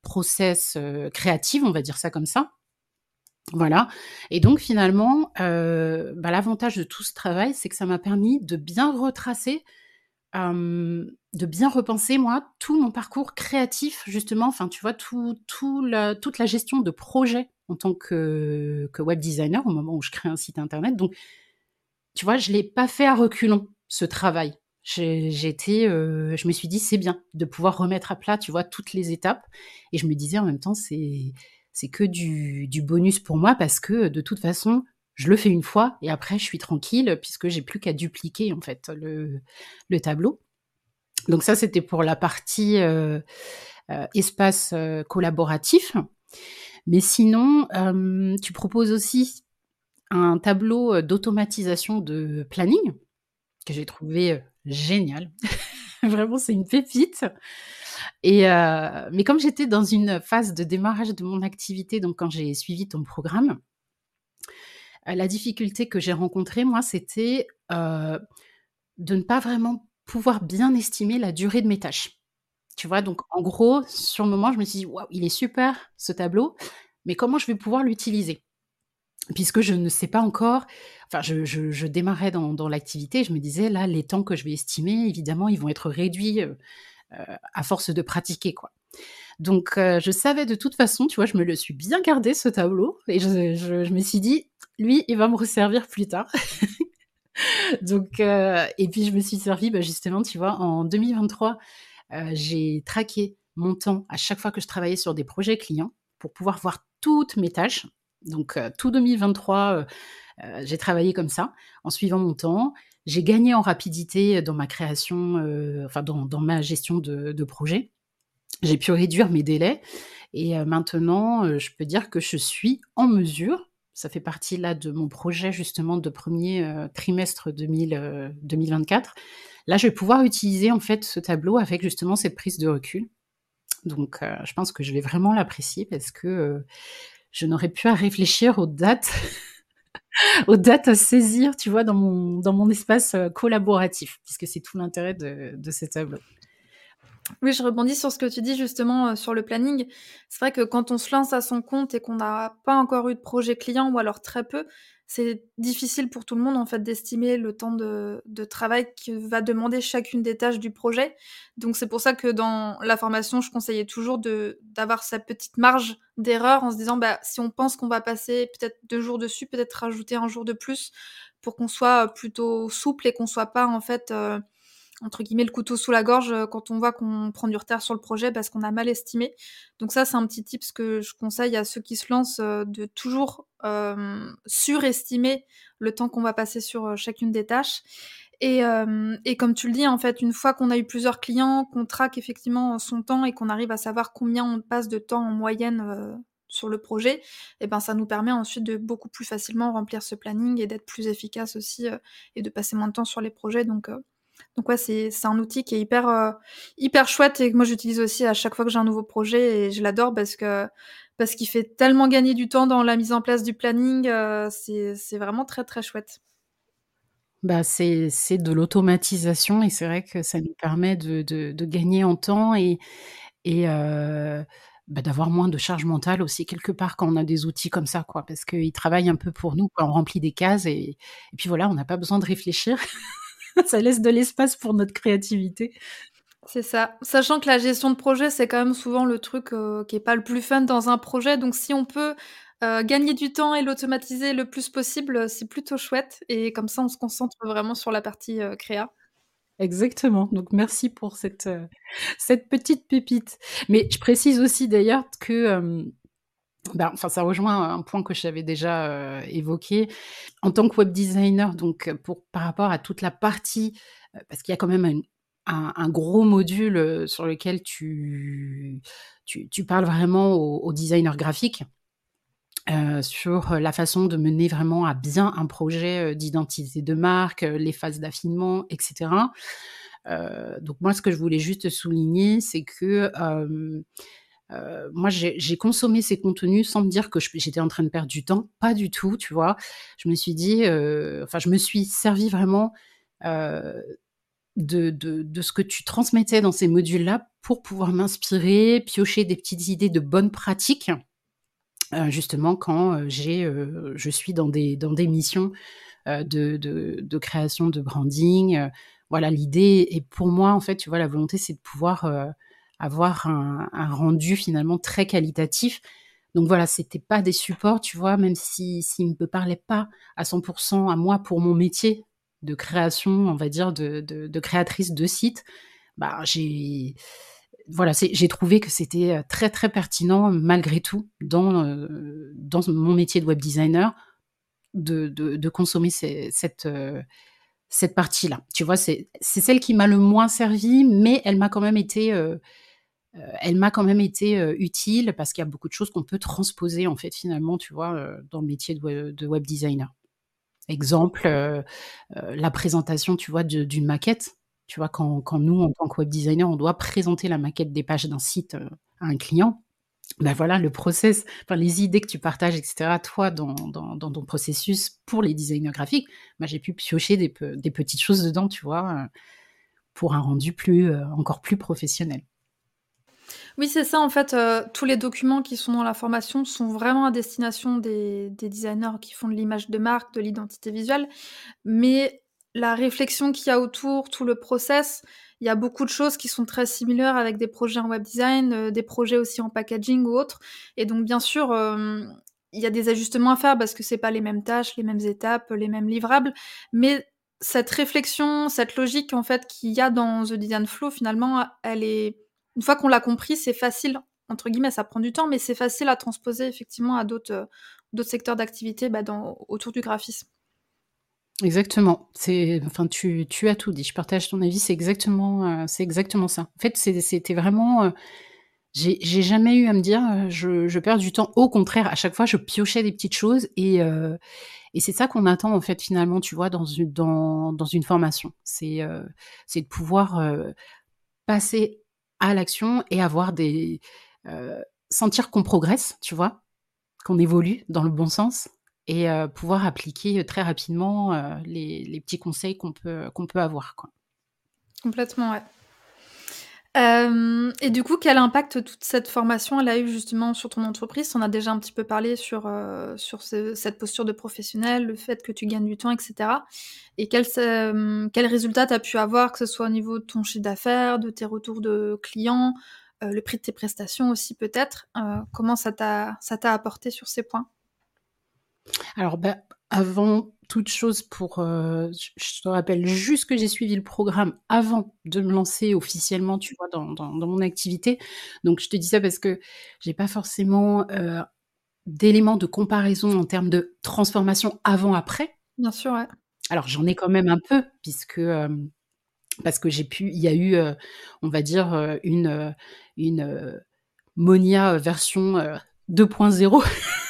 process créative, on va dire ça comme ça. Voilà. Et donc finalement, euh, bah, l'avantage de tout ce travail, c'est que ça m'a permis de bien retracer, de bien repenser moi tout mon parcours créatif justement. Enfin, tu vois, tout, tout toute la gestion de projet en tant que, web designer au moment où je crée un site internet. Donc, tu vois, je l'ai pas fait à reculons ce travail. Été, euh, je me suis dit c'est bien de pouvoir remettre à plat, tu vois, toutes les étapes. Et je me disais en même temps c'est c'est que du, bonus pour moi parce que de toute façon, je le fais une fois et après je suis tranquille puisque j'ai plus qu'à dupliquer en fait le, le tableau. Donc ça c'était pour la partie euh, euh, espace euh, collaboratif. Mais sinon, tu proposes aussi un tableau d'automatisation de planning que j'ai trouvé génial. <laughs> Vraiment, c'est une pépite. Et mais comme j'étais dans une phase de démarrage de mon activité, donc quand j'ai suivi ton programme, la difficulté que j'ai rencontrée, moi, c'était de ne pas vraiment pouvoir bien estimer la durée de mes tâches. Tu vois, donc en gros, sur le moment, je me suis dit, waouh, il est super ce tableau, mais comment je vais pouvoir l'utiliser? Puisque je ne sais pas encore, enfin, je, démarrais dans, l'activité, je me disais, là, les temps que je vais estimer, évidemment, ils vont être réduits à force de pratiquer, quoi. Donc, je savais de toute façon, tu vois, je me le suis bien gardé, ce tableau, et je, me suis dit, lui, il va me resservir plus tard. <laughs> Donc, et puis je me suis servi, bah, justement, tu vois, en 2023, j'ai traqué mon temps à chaque fois que je travaillais sur des projets clients pour pouvoir voir toutes mes tâches. Donc, tout 2023, j'ai travaillé comme ça, en suivant mon temps. J'ai gagné en rapidité dans ma création, enfin, dans, ma gestion de, de projet. J'ai pu réduire mes délais. Et maintenant, je peux dire que je suis en mesure ça fait partie là de mon projet justement de premier euh, trimestre 2024. Euh, là, je vais pouvoir utiliser en fait ce tableau avec justement cette prise de recul. Donc, euh, je pense que je vais vraiment l'apprécier parce que je n'aurais plus à réfléchir aux dates, <laughs> <laughs> aux dates à saisir, tu vois, dans mon, dans mon espace collaboratif, puisque c'est tout l'intérêt de, de ces tableaux. Oui, je rebondis sur ce que tu dis justement euh, sur le planning. C'est vrai que quand on se lance à son compte et qu'on n'a pas encore eu de projet client ou alors très peu, c'est difficile pour tout le monde en fait d'estimer le temps de, travail que va demander chacune des tâches du projet. Donc c'est pour ça que dans la formation, je conseillais toujours d'avoir sa petite marge d'erreur en se disant bah si on pense qu'on va passer peut-être deux jours dessus, peut-être rajouter un jour de plus pour qu'on soit plutôt souple et qu'on soit pas en fait euh, entre guillemets le couteau sous la gorge euh, quand on voit qu'on prend du retard sur le projet parce qu'on a mal estimé. Donc ça c'est un petit tip que je conseille à ceux qui se lancent euh, de toujours euh, surestimer le temps qu'on va passer sur chacune des tâches. Et, et, comme tu le dis, en fait, une fois qu'on a eu plusieurs clients, qu'on traque effectivement son temps et qu'on arrive à savoir combien on passe de temps en moyenne sur le projet, et eh ben ça nous permet ensuite de beaucoup plus facilement remplir ce planning et d'être plus efficace aussi et de passer moins de temps sur les projets. Donc donc ouais, c'est un outil qui est hyper euh, hyper chouette et que moi j'utilise aussi à chaque fois que j'ai un nouveau projet et je l'adore parce que parce qu'il fait tellement gagner du temps dans la mise en place du planning, euh, c'est vraiment très très chouette. Bah c'est de l'automatisation et c'est vrai que ça nous permet de, de, gagner en temps et, et euh, bah, d'avoir moins de charge mentale aussi quelque part quand on a des outils comme ça, quoi, parce qu'ils travaillent un peu pour nous, quand on remplit des cases et puis voilà, on n'a pas besoin de réfléchir. <laughs> <laughs> ça laisse de l'espace pour notre créativité. C'est ça. Sachant que la gestion de projet, c'est quand même souvent le truc euh, qui est pas le plus fun dans un projet. Donc si on peut euh, gagner du temps et l'automatiser le plus possible, c'est plutôt chouette. Et comme ça, on se concentre vraiment sur la partie euh, créa. Exactement. Donc merci pour cette, cette petite pépite. Mais je précise aussi d'ailleurs que ben, enfin, ça rejoint un point que j'avais déjà euh, évoqué. En tant que web designer, donc pour, par rapport à toute la partie, euh, parce qu'il y a quand même un, gros module euh, sur lequel tu, tu, parles vraiment aux, designers graphiques, sur la façon de mener vraiment à bien un projet d'identité de marque, les phases d'affinement, etc. donc moi, ce que je voulais juste souligner, c'est que euh, moi, j'ai consommé ces contenus sans me dire que j'étais en train de perdre du temps. Pas du tout, tu vois. Je me suis dit, euh, enfin, je me suis servi vraiment euh, de, de, ce que tu transmettais dans ces modules-là pour pouvoir m'inspirer, piocher des petites idées de bonnes pratiques, justement quand j'ai, je suis dans des, dans des missions de, de, création, de branding. voilà, l'idée, et pour moi, en fait, tu vois, la volonté, c'est de pouvoir avoir un, rendu finalement très qualitatif. Donc voilà, c'était pas des supports, tu vois, même si s'ils ne me parlaient pas à 100% à moi pour mon métier de création, on va dire, de, de, créatrice de site, bah j'ai voilà, j'ai trouvé que c'était très très pertinent malgré tout dans, dans mon métier de web designer de, de, consommer cette, cette partie-là. Tu vois, c'est celle qui m'a le moins servi, mais elle m'a quand même été, elle m'a quand même été utile parce qu'il y a beaucoup de choses qu'on peut transposer en fait finalement, tu vois, dans le métier de web, designer. Exemple, la présentation, tu vois, d'une maquette. Tu vois, quand, nous, en tant que web designer, on doit présenter la maquette des pages d'un site à un client, ben voilà, le process, enfin, les idées que tu partages, etc., toi, dans, dans, ton processus pour les designers graphiques, ben, j'ai pu piocher des, des, petites choses dedans, tu vois, pour un rendu plus, encore plus professionnel. Oui, c'est ça, en fait, tous les documents qui sont dans la formation sont vraiment à destination des, des designers qui font de l'image de marque, de l'identité visuelle, mais la réflexion qu'il y a autour, tout le process, il y a beaucoup de choses qui sont très similaires avec des projets en web design, euh, des projets aussi en packaging ou autres. Et donc, bien sûr, euh, il y a des ajustements à faire parce que c'est pas les mêmes tâches, les mêmes étapes, les mêmes livrables. Mais cette réflexion, cette logique, en fait, qu'il y a dans The Design Flow, finalement, elle est, une fois qu'on l'a compris, c'est facile, entre guillemets, ça prend du temps, mais c'est facile à transposer, effectivement, à d'autres, euh, d'autres secteurs d'activité, bah, autour du graphisme. Exactement. Enfin, tu, tu as tout dit. Je partage ton avis. C'est exactement, euh, exactement ça. En fait, c'était vraiment. Euh, j'ai jamais eu à me dire, euh, je, je, perds du temps. Au contraire, à chaque fois, je piochais des petites choses et, et c'est ça qu'on attend en fait finalement, tu vois, dans une dans, dans une formation. C'est c'est de pouvoir passer à l'action et avoir des sentir qu'on progresse, tu vois, qu'on évolue dans le bon sens et pouvoir appliquer très rapidement les, petits conseils qu'on peut, qu'on peut avoir. Complètement, ouais. Et du coup, quel impact toute cette formation elle a eu justement sur ton entreprise? On a déjà un petit peu parlé sur, sur cette posture de professionnel, le fait que tu gagnes du temps, etc. Et quel, quel résultat tu as pu avoir, que ce soit au niveau de ton chiffre d'affaires, de tes retours de clients, le prix de tes prestations aussi peut-être? Comment ça t'a apporté sur ces points? Alors, bah, avant toute chose, pour, euh, je te rappelle juste que j'ai suivi le programme avant de me lancer officiellement, tu vois, dans, mon activité. Donc, je te dis ça parce que j'ai pas forcément euh, d'éléments de comparaison en termes de transformation avant-après. Bien sûr, ouais. Alors, j'en ai quand même un peu, puisque euh, parce que j'ai pu, il y a eu, on va dire, une, une Monia version 2.0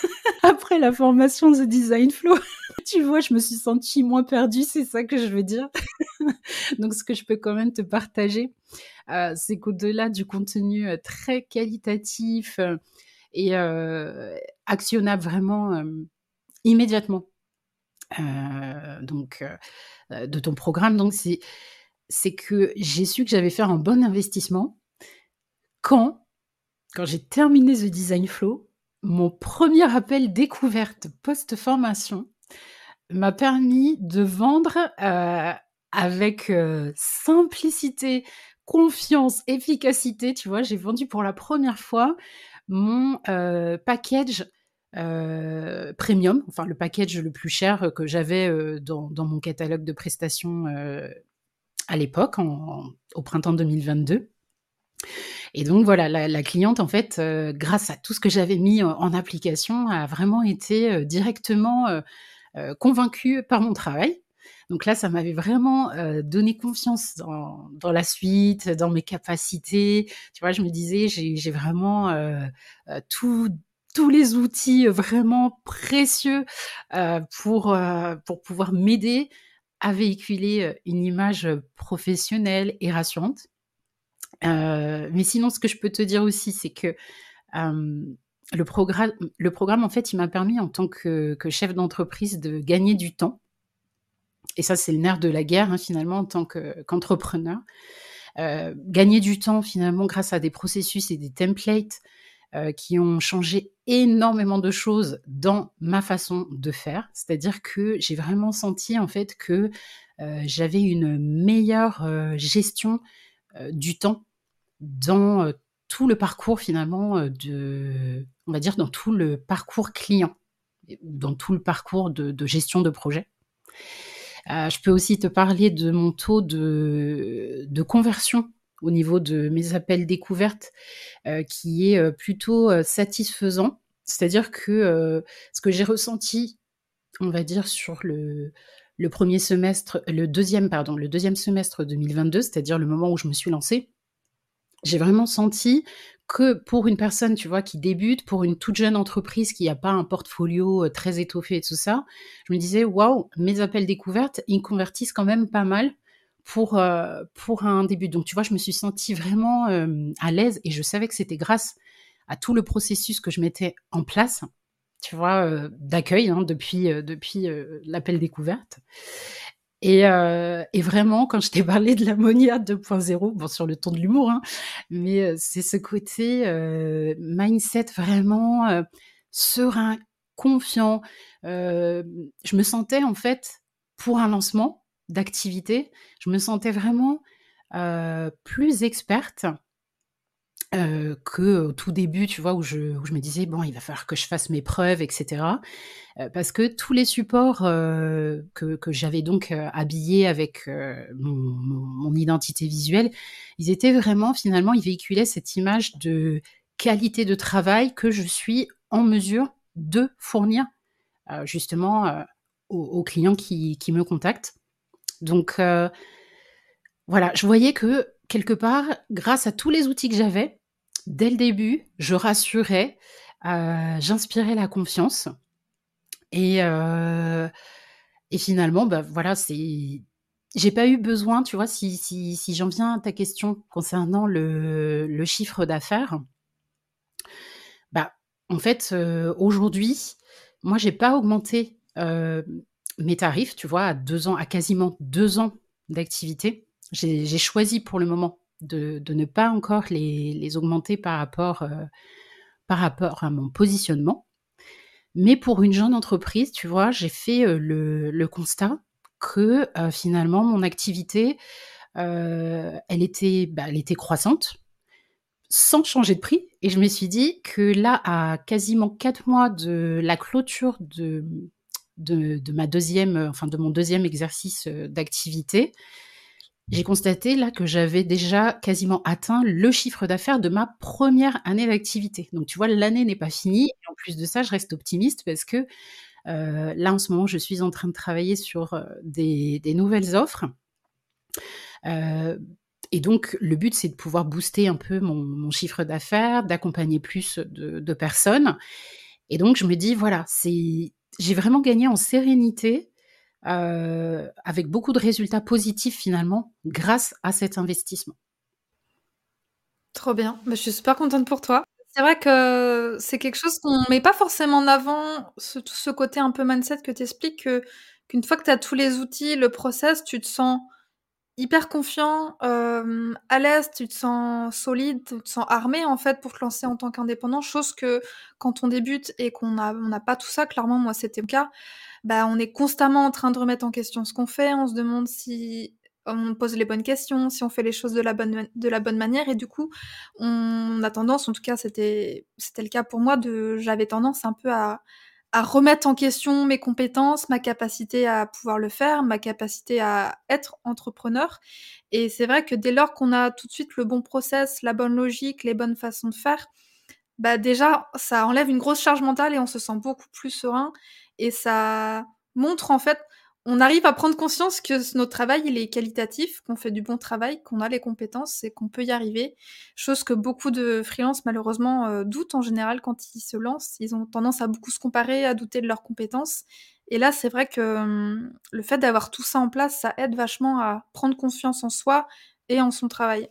<laughs> <laughs> après la formation The Design Flow. <laughs> tu vois, je me suis sentie moins perdue, c'est ça que je veux dire. <laughs> Donc, ce que je peux quand même te partager, euh, c'est qu'au-delà du contenu euh, très qualitatif euh, et actionnable vraiment immédiatement, donc de ton programme, donc c'est c'est que j'ai su que j'avais fait un bon investissement quand quand j'ai terminé The Design Flow mon premier appel découverte post-formation m'a permis de vendre euh, avec euh, simplicité, confiance, efficacité. Tu vois, j'ai vendu pour la première fois mon euh, package premium, enfin le package le plus cher que j'avais dans, mon catalogue de prestations à l'époque, au printemps 2022. Et donc voilà, la, cliente, en fait, euh, grâce à tout ce que j'avais mis en, application, a vraiment été euh, directement euh, convaincue par mon travail. Donc là, ça m'avait vraiment donné confiance dans, la suite, dans mes capacités. Tu vois, je me disais, j'ai vraiment tous les outils vraiment précieux pour, pour pouvoir m'aider à véhiculer une image professionnelle et rassurante. Euh, mais sinon, ce que je peux te dire aussi, c'est que le, programme, le programme, en fait, il m'a permis en tant que, chef d'entreprise de gagner du temps. Et ça, c'est le nerf de la guerre, hein, finalement, en tant qu'entrepreneur. Euh, gagner du temps, finalement, grâce à des processus et des templates euh, qui ont changé énormément de choses dans ma façon de faire. C'est-à-dire que j'ai vraiment senti, en fait, que j'avais une meilleure gestion du temps dans tout le parcours finalement de, on va dire dans tout le parcours client, dans tout le parcours de, gestion de projet. je peux aussi te parler de mon taux de, conversion au niveau de mes appels découvertes qui est plutôt satisfaisant. C'est-à-dire que ce que j'ai ressenti, on va dire, sur le, le premier semestre, le deuxième, pardon, le deuxième semestre 2022, c'est-à-dire le moment où je me suis lancée, j'ai vraiment senti que pour une personne, tu vois, qui débute, pour une toute jeune entreprise qui n'a pas un portfolio très étoffé et tout ça, je me disais, waouh, mes appels découvertes, ils convertissent quand même pas mal pour, pour un début. Donc, tu vois, je me suis sentie vraiment à l'aise et je savais que c'était grâce à tout le processus que je mettais en place, tu vois, d'accueil hein, depuis, depuis l'appel découverte. Et, et, vraiment, quand je t'ai parlé de l'ammonia 2.0, bon, sur le ton de l'humour, hein, mais c'est ce côté mindset vraiment serein, confiant. je me sentais en fait, pour un lancement d'activité, je me sentais vraiment plus experte euh, que au tout début, tu vois, où je, où je me disais, bon, il va falloir que je fasse mes preuves, etc. Euh, parce que tous les supports euh, que, que j'avais donc habillés avec euh, mon, mon, identité visuelle, ils étaient vraiment, finalement, ils véhiculaient cette image de qualité de travail que je suis en mesure de fournir justement aux, aux, clients qui, qui, me contactent. Donc, voilà, je voyais que quelque part, grâce à tous les outils que j'avais, dès le début, je rassurais, euh, j'inspirais la confiance. Et, euh, et finalement, bah, voilà, c'est. J'ai pas eu besoin, tu vois, si, si, si j'en viens à ta question concernant le, chiffre d'affaires, bah, en fait, euh, aujourd'hui, moi, j'ai pas augmenté mes tarifs, tu vois, à deux ans, à quasiment deux ans d'activité. J'ai choisi pour le moment de, ne pas encore les, augmenter par rapport, euh, par rapport à mon positionnement. Mais pour une jeune entreprise, tu vois, j'ai fait euh, le, le, constat que euh, finalement mon activité, elle, était, bah, elle était croissante sans changer de prix. Et je me suis dit que là, à quasiment quatre mois de la clôture de, de, de ma deuxième, enfin de mon deuxième exercice d'activité, j'ai constaté là que j'avais déjà quasiment atteint le chiffre d'affaires de ma première année d'activité. Donc tu vois, l'année n'est pas finie. En plus de ça, je reste optimiste parce que euh, là, en ce moment, je suis en train de travailler sur euh, des, nouvelles offres. Euh, et donc, le but, c'est de pouvoir booster un peu mon, mon chiffre d'affaires, d'accompagner plus de, de, personnes. Et donc, je me dis, voilà, c'est, j'ai vraiment gagné en sérénité euh, avec beaucoup de résultats positifs finalement grâce à cet investissement. Trop bien, bah, je suis super contente pour toi. C'est vrai que c'est quelque chose qu'on met pas forcément en avant, ce, tout ce côté un peu mindset que tu expliques, qu'une fois que tu as tous les outils, le process, tu te sens hyper confiant, euh, à l'aise, tu te sens solide, tu te sens armé en fait pour te lancer en tant qu'indépendant, chose que quand on débute et qu'on n'a on pas tout ça, clairement moi c'était le cas, bah, on est constamment en train de remettre en question ce qu'on fait, on se demande si on pose les bonnes questions, si on fait les choses de la bonne, manière, et du coup, on a tendance, en tout cas c'était le cas pour moi, j'avais tendance un peu à, à remettre en question mes compétences, ma capacité à pouvoir le faire, ma capacité à être entrepreneur. Et c'est vrai que dès lors qu'on a tout de suite le bon process, la bonne logique, les bonnes façons de faire, bah déjà, ça enlève une grosse charge mentale et on se sent beaucoup plus serein et ça montre en fait, on arrive à prendre conscience que notre travail il est qualitatif, qu'on fait du bon travail, qu'on a les compétences et qu'on peut y arriver. Chose que beaucoup de freelances malheureusement euh, doutent en général quand ils se lancent. Ils ont tendance à beaucoup se comparer, à douter de leurs compétences. Et là, c'est vrai que hum, le fait d'avoir tout ça en place, ça aide vachement à prendre confiance en soi et en son travail.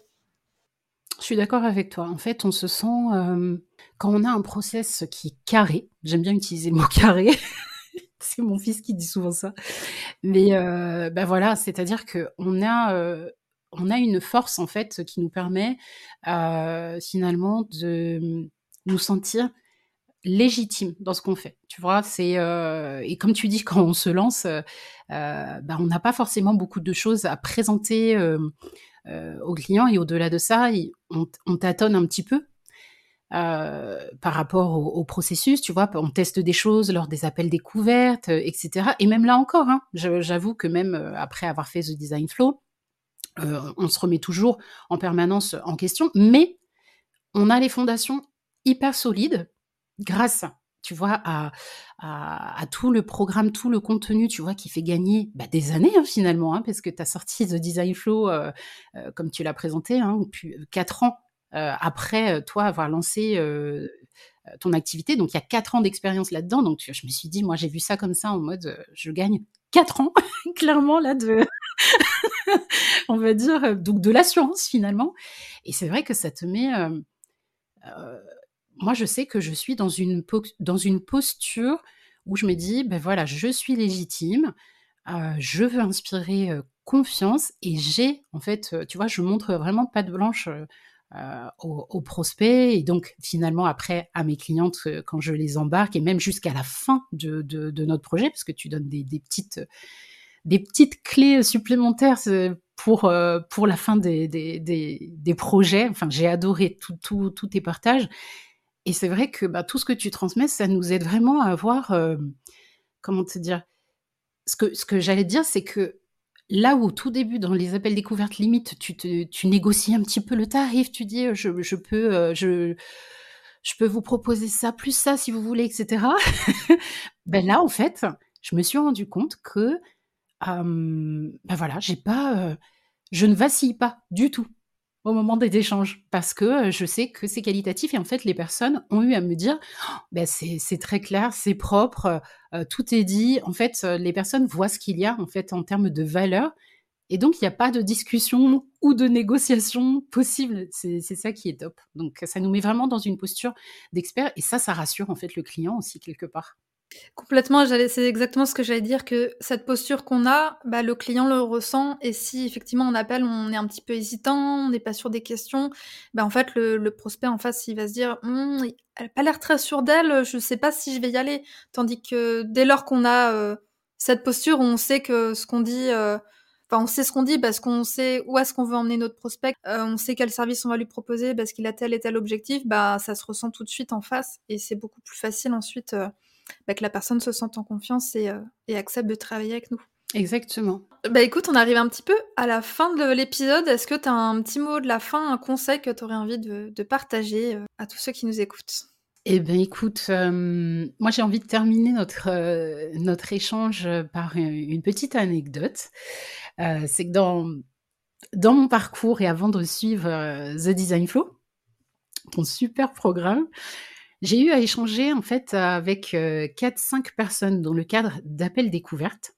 Je suis d'accord avec toi. En fait, on se sent, euh, quand on a un process qui est carré, j'aime bien utiliser le mot carré, <laughs> <laughs> c'est mon fils qui dit souvent ça. Mais euh, ben voilà, c'est-à-dire que on a euh, a une force en fait qui nous permet euh, finalement de nous sentir légitime dans ce qu'on fait. Tu vois, c'est et comme tu dis quand on se lance, ben on n'a pas forcément beaucoup de choses à présenter aux clients et au-delà de ça, on tâtonne un petit peu euh, par rapport au, processus, tu vois, on teste des choses lors des appels découvertes, euh, etc. Et même là encore, hein, j'avoue que même euh, après avoir fait The Design Flow, on se remet toujours en permanence en question, mais on a les fondations hyper solides grâce tu vois, à, tout le programme, tout le contenu, tu vois, qui fait gagner bah, des années hein, finalement, hein, parce que tu as sorti The Design Flow, comme tu l'as présenté, euh, quatre ans après toi avoir lancé ton activité. Donc il y a quatre ans d'expérience là-dedans. Donc je me suis dit, moi j'ai vu ça comme ça en mode, je gagne quatre ans, <laughs> clairement là de, <laughs> on va dire, donc de l'assurance finalement. Et c'est vrai que ça te met moi, je sais que je suis dans une, dans une posture où je me dis, ben voilà, je suis légitime, euh, je veux inspirer euh, confiance et j'ai, en fait, euh, tu vois, je montre vraiment pas de blanche aux, prospects et donc finalement après à mes clientes quand je les embarque et même jusqu'à la fin de, de, notre projet, parce que tu donnes des, des, petites, des petites clés supplémentaires pour, pour la fin des, des, des projets. Enfin, j'ai adoré tous tes partages. Et c'est vrai que bah, tout ce que tu transmets, ça nous aide vraiment à avoir, euh, comment te dire, ce que, ce que j'allais dire, c'est que là où au tout début, dans les appels découvertes limite, tu, négocies un petit peu le tarif, tu dis, je, peux, euh, je, peux vous proposer ça, plus ça si vous voulez, etc. <laughs> ben là, en fait, je me suis rendu compte que, ben voilà, j'ai pas, je ne vacille pas du tout au moment des échanges parce que je sais que c'est qualitatif et en fait les personnes ont eu à me dire «Oh, ben c'est très clair, c'est propre, tout est dit. En fait, les personnes voient ce qu'il y a en fait en termes de valeur et donc il n'y a pas de discussion ou de négociation possible. C'est ça qui est top. Donc ça nous met vraiment dans une posture d'expert et ça, ça rassure en fait le client aussi quelque part. Complètement, c'est exactement ce que j'allais dire, que cette posture qu'on a, bah, le client le ressent et si effectivement on appelle, on est un petit peu hésitant, on n'est pas sûr des questions, bah, en fait le prospect en face, il va se dire: «Mmh, elle a pas l'air très sûre d'elle, je sais pas si je vais y aller». Tandis que dès lors qu'on a, euh, cette posture on sait que ce qu'on dit, euh, on sait ce qu'on dit parce qu'on sait où est-ce qu'on veut emmener notre prospect, euh, on sait quel service on va lui proposer parce qu'il a tel et tel objectif, bah, ça se ressent tout de suite en face et c'est beaucoup plus facile ensuite, bah, que la personne se sente en confiance euh, et, accepte de travailler avec nous. Exactement. Bah écoute, on arrive un petit peu à la fin de l'épisode. Est-ce que tu as un petit mot de la fin, un conseil que tu aurais envie de, partager euh, à tous ceux qui nous écoutent? Eh bien, écoute, euh, moi j'ai envie de terminer notre, notre échange par une petite anecdote. c'est que dans, dans mon parcours et avant de suivre The Design Flow, ton super programme, j'ai eu à échanger en fait avec 4-5 euh, personnes dans le cadre d'appels découvertes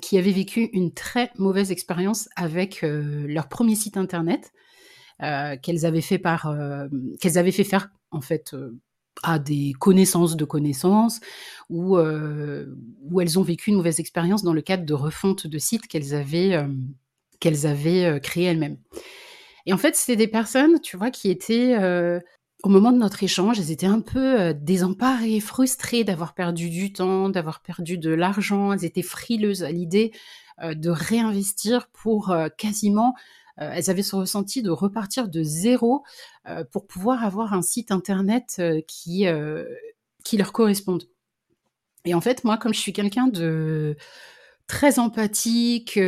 qui avaient vécu une très mauvaise expérience avec euh, leur premier site internet euh, qu'elles avaient fait par qu'elles avaient fait faire en fait à des connaissances de connaissances ou où elles ont vécu une mauvaise expérience dans le cadre de refonte de sites qu'elles avaient qu'elles avaient créé elles-mêmes. Et en fait, c'était des personnes, tu vois, qui étaient au moment de notre échange, elles étaient un peu euh, désemparées, frustrées d'avoir perdu du temps, d'avoir perdu de l'argent. Elles étaient frileuses à l'idée euh, de réinvestir pour euh, quasiment elles avaient ce ressenti de repartir de zéro pour pouvoir avoir un site internet qui, qui leur corresponde. Et en fait, moi, comme je suis quelqu'un de très empathique,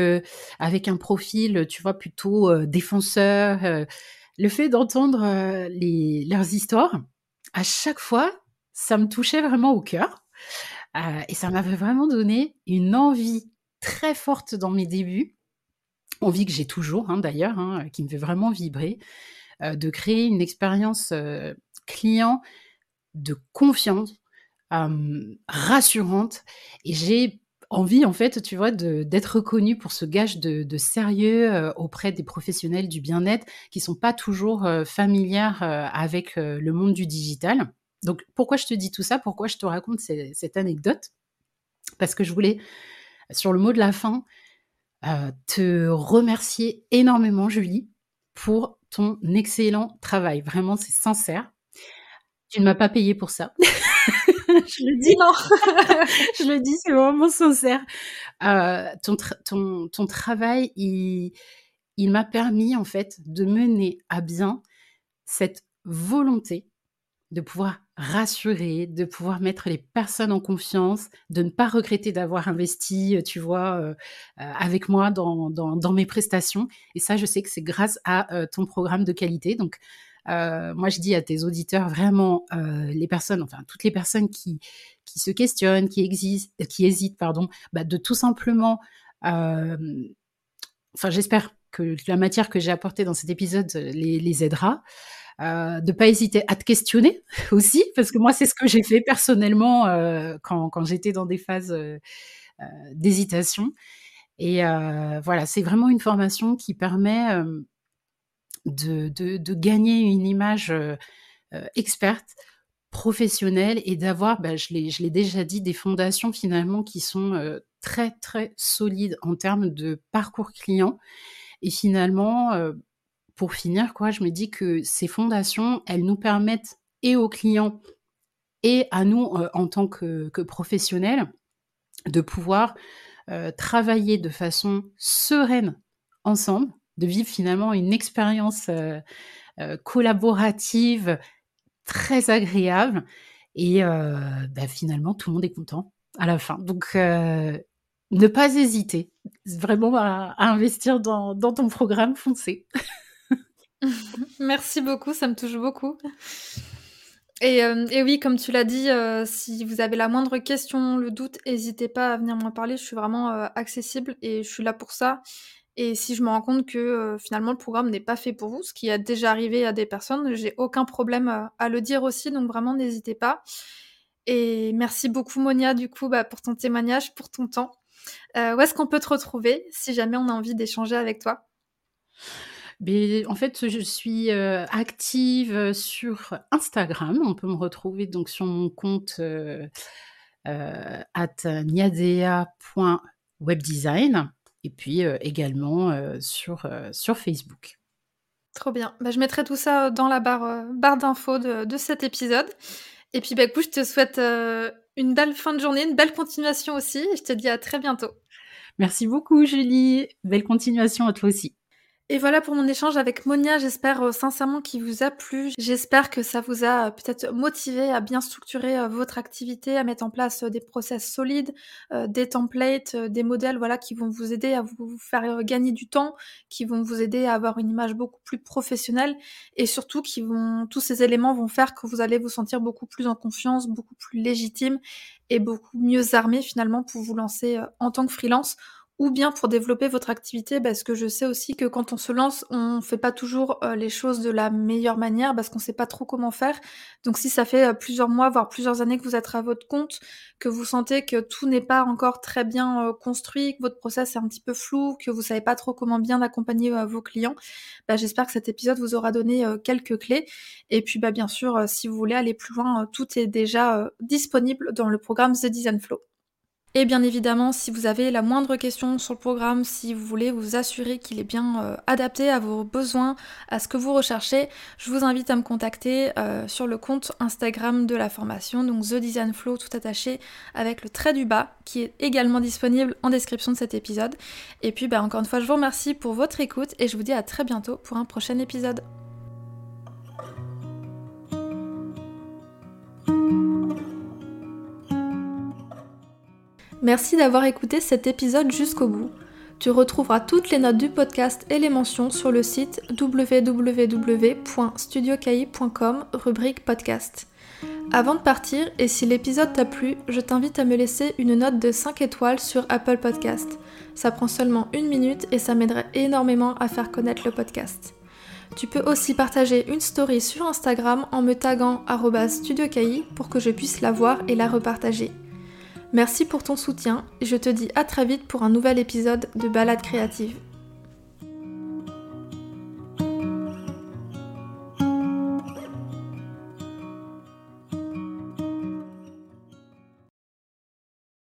avec un profil, tu vois, plutôt défenseur, le fait d'entendre euh, leurs histoires, à chaque fois, ça me touchait vraiment au cœur. Euh, et ça m'avait vraiment donné une envie très forte dans mes débuts, envie que j'ai toujours hein, d'ailleurs, hein, qui me fait vraiment vibrer, euh, de créer une expérience client de confiance, rassurante. Et j'ai envie, en fait, tu vois, d'être reconnue pour ce gage de, sérieux euh, auprès des professionnels du bien-être qui sont pas toujours euh, familières euh, avec le monde du digital. Donc, pourquoi je te dis tout ça? Pourquoi je te raconte cette anecdote? Parce que je voulais, sur le mot de la fin, te remercier énormément, Julie, pour ton excellent travail. Vraiment, c'est sincère. Tu ne m'as pas payé pour ça. <laughs> <laughs> je le dis, non. <laughs> je le dis, c'est vraiment sincère. Euh, ton, ton, ton, travail, il, il m'a permis, en fait, de mener à bien cette volonté de pouvoir rassurer, de pouvoir mettre les personnes en confiance, de ne pas regretter d'avoir investi, tu vois, avec moi dans, dans, mes prestations. Et ça, je sais que c'est grâce à ton programme de qualité. Donc, moi, je dis à tes auditeurs vraiment, les personnes, enfin toutes les personnes qui, qui se questionnent, qui, existent, qui hésitent, pardon, bah, de tout simplement, enfin, j'espère que la matière que j'ai apportée dans cet épisode les, les aidera. Euh, de pas hésiter à te questionner <laughs> aussi, parce que moi, c'est ce que j'ai fait personnellement euh, quand, quand j'étais dans des phases euh, euh, d'hésitation. Et voilà, c'est vraiment une formation qui permet de, gagner une image experte, professionnelle, et d'avoir, bah, je l'ai déjà dit, des fondations finalement qui sont très, très solides en termes de parcours client. Et finalement, pour finir, quoi, je me dis que ces fondations, elles nous permettent et aux clients et à nous euh, en tant que, professionnels de pouvoir euh, travailler de façon sereine ensemble, de vivre finalement une expérience euh, collaborative très agréable et bah, finalement tout le monde est content à la fin. Donc ne pas hésiter vraiment à, investir dans, ton programme foncé. <laughs> Merci beaucoup, ça me touche beaucoup. Et, euh, oui, comme tu l'as dit, euh, si vous avez la moindre question, le doute, n'hésitez pas à venir m'en parler. Je suis vraiment euh, accessible et je suis là pour ça. Et si je me rends compte que finalement le programme n'est pas fait pour vous, ce qui a déjà arrivé à des personnes, j'ai aucun problème à le dire aussi. Donc vraiment, n'hésitez pas. Et merci beaucoup Monia du coup bah, pour ton témoignage, pour ton temps. où est-ce qu'on peut te retrouver si jamais on a envie d'échanger avec toi? En fait, je suis active sur Instagram. On peut me retrouver donc sur mon compte euh, at niadea.webdesign et puis également sur, sur Facebook. Trop bien. Bah, je mettrai tout ça dans la barre, barre d'infos de, cet épisode. Et puis, bah, je te souhaite une belle fin de journée, une belle continuation aussi. Et je te dis à très bientôt. Merci beaucoup, Julie. Belle continuation à toi aussi. Et voilà pour mon échange avec Monia. J'espère euh, sincèrement qu'il vous a plu. J'espère que ça vous a euh, peut-être motivé à bien structurer euh, votre activité, à mettre en place des process solides, des templates, des modèles, voilà, qui vont vous aider à vous faire gagner du temps, qui vont vous aider à avoir une image beaucoup plus professionnelle et surtout qui vont, tous ces éléments vont faire que vous allez vous sentir beaucoup plus en confiance, beaucoup plus légitime et beaucoup mieux armé finalement pour vous lancer en tant que freelance ou bien pour développer votre activité parce que je sais aussi que quand on se lance, on fait pas toujours euh, les choses de la meilleure manière parce qu'on sait pas trop comment faire. Donc si ça fait euh, plusieurs mois voire plusieurs années que vous êtes à votre compte, que vous sentez que tout n'est pas encore très bien euh, construit, que votre process est un petit peu flou, que vous savez pas trop comment bien accompagner vos clients, bah, j'espère que cet épisode vous aura donné quelques clés et puis bah bien sûr si vous voulez aller plus loin, tout est déjà disponible dans le programme The Design Flow. Et bien évidemment, si vous avez la moindre question sur le programme, si vous voulez vous assurer qu'il est bien euh, adapté à vos besoins, à ce que vous recherchez, je vous invite à me contacter euh, sur le compte Instagram de la formation, donc The Design Flow tout attaché avec le trait du bas, qui est également disponible en description de cet épisode. Et puis bah, encore une fois, je vous remercie pour votre écoute et je vous dis à très bientôt pour un prochain épisode. Merci d'avoir écouté cet épisode jusqu'au bout. Tu retrouveras toutes les notes du podcast et les mentions sur le site www.studiocahi.com rubrique podcast. Avant de partir, et si l'épisode t'a plu, je t'invite à me laisser une note de 5 étoiles sur Apple Podcast. Ça prend seulement une minute et ça m'aiderait énormément à faire connaître le podcast. Tu peux aussi partager une story sur Instagram en me taguant studiocahi pour que je puisse la voir et la repartager. Merci pour ton soutien et je te dis à très vite pour un nouvel épisode de Balade créative.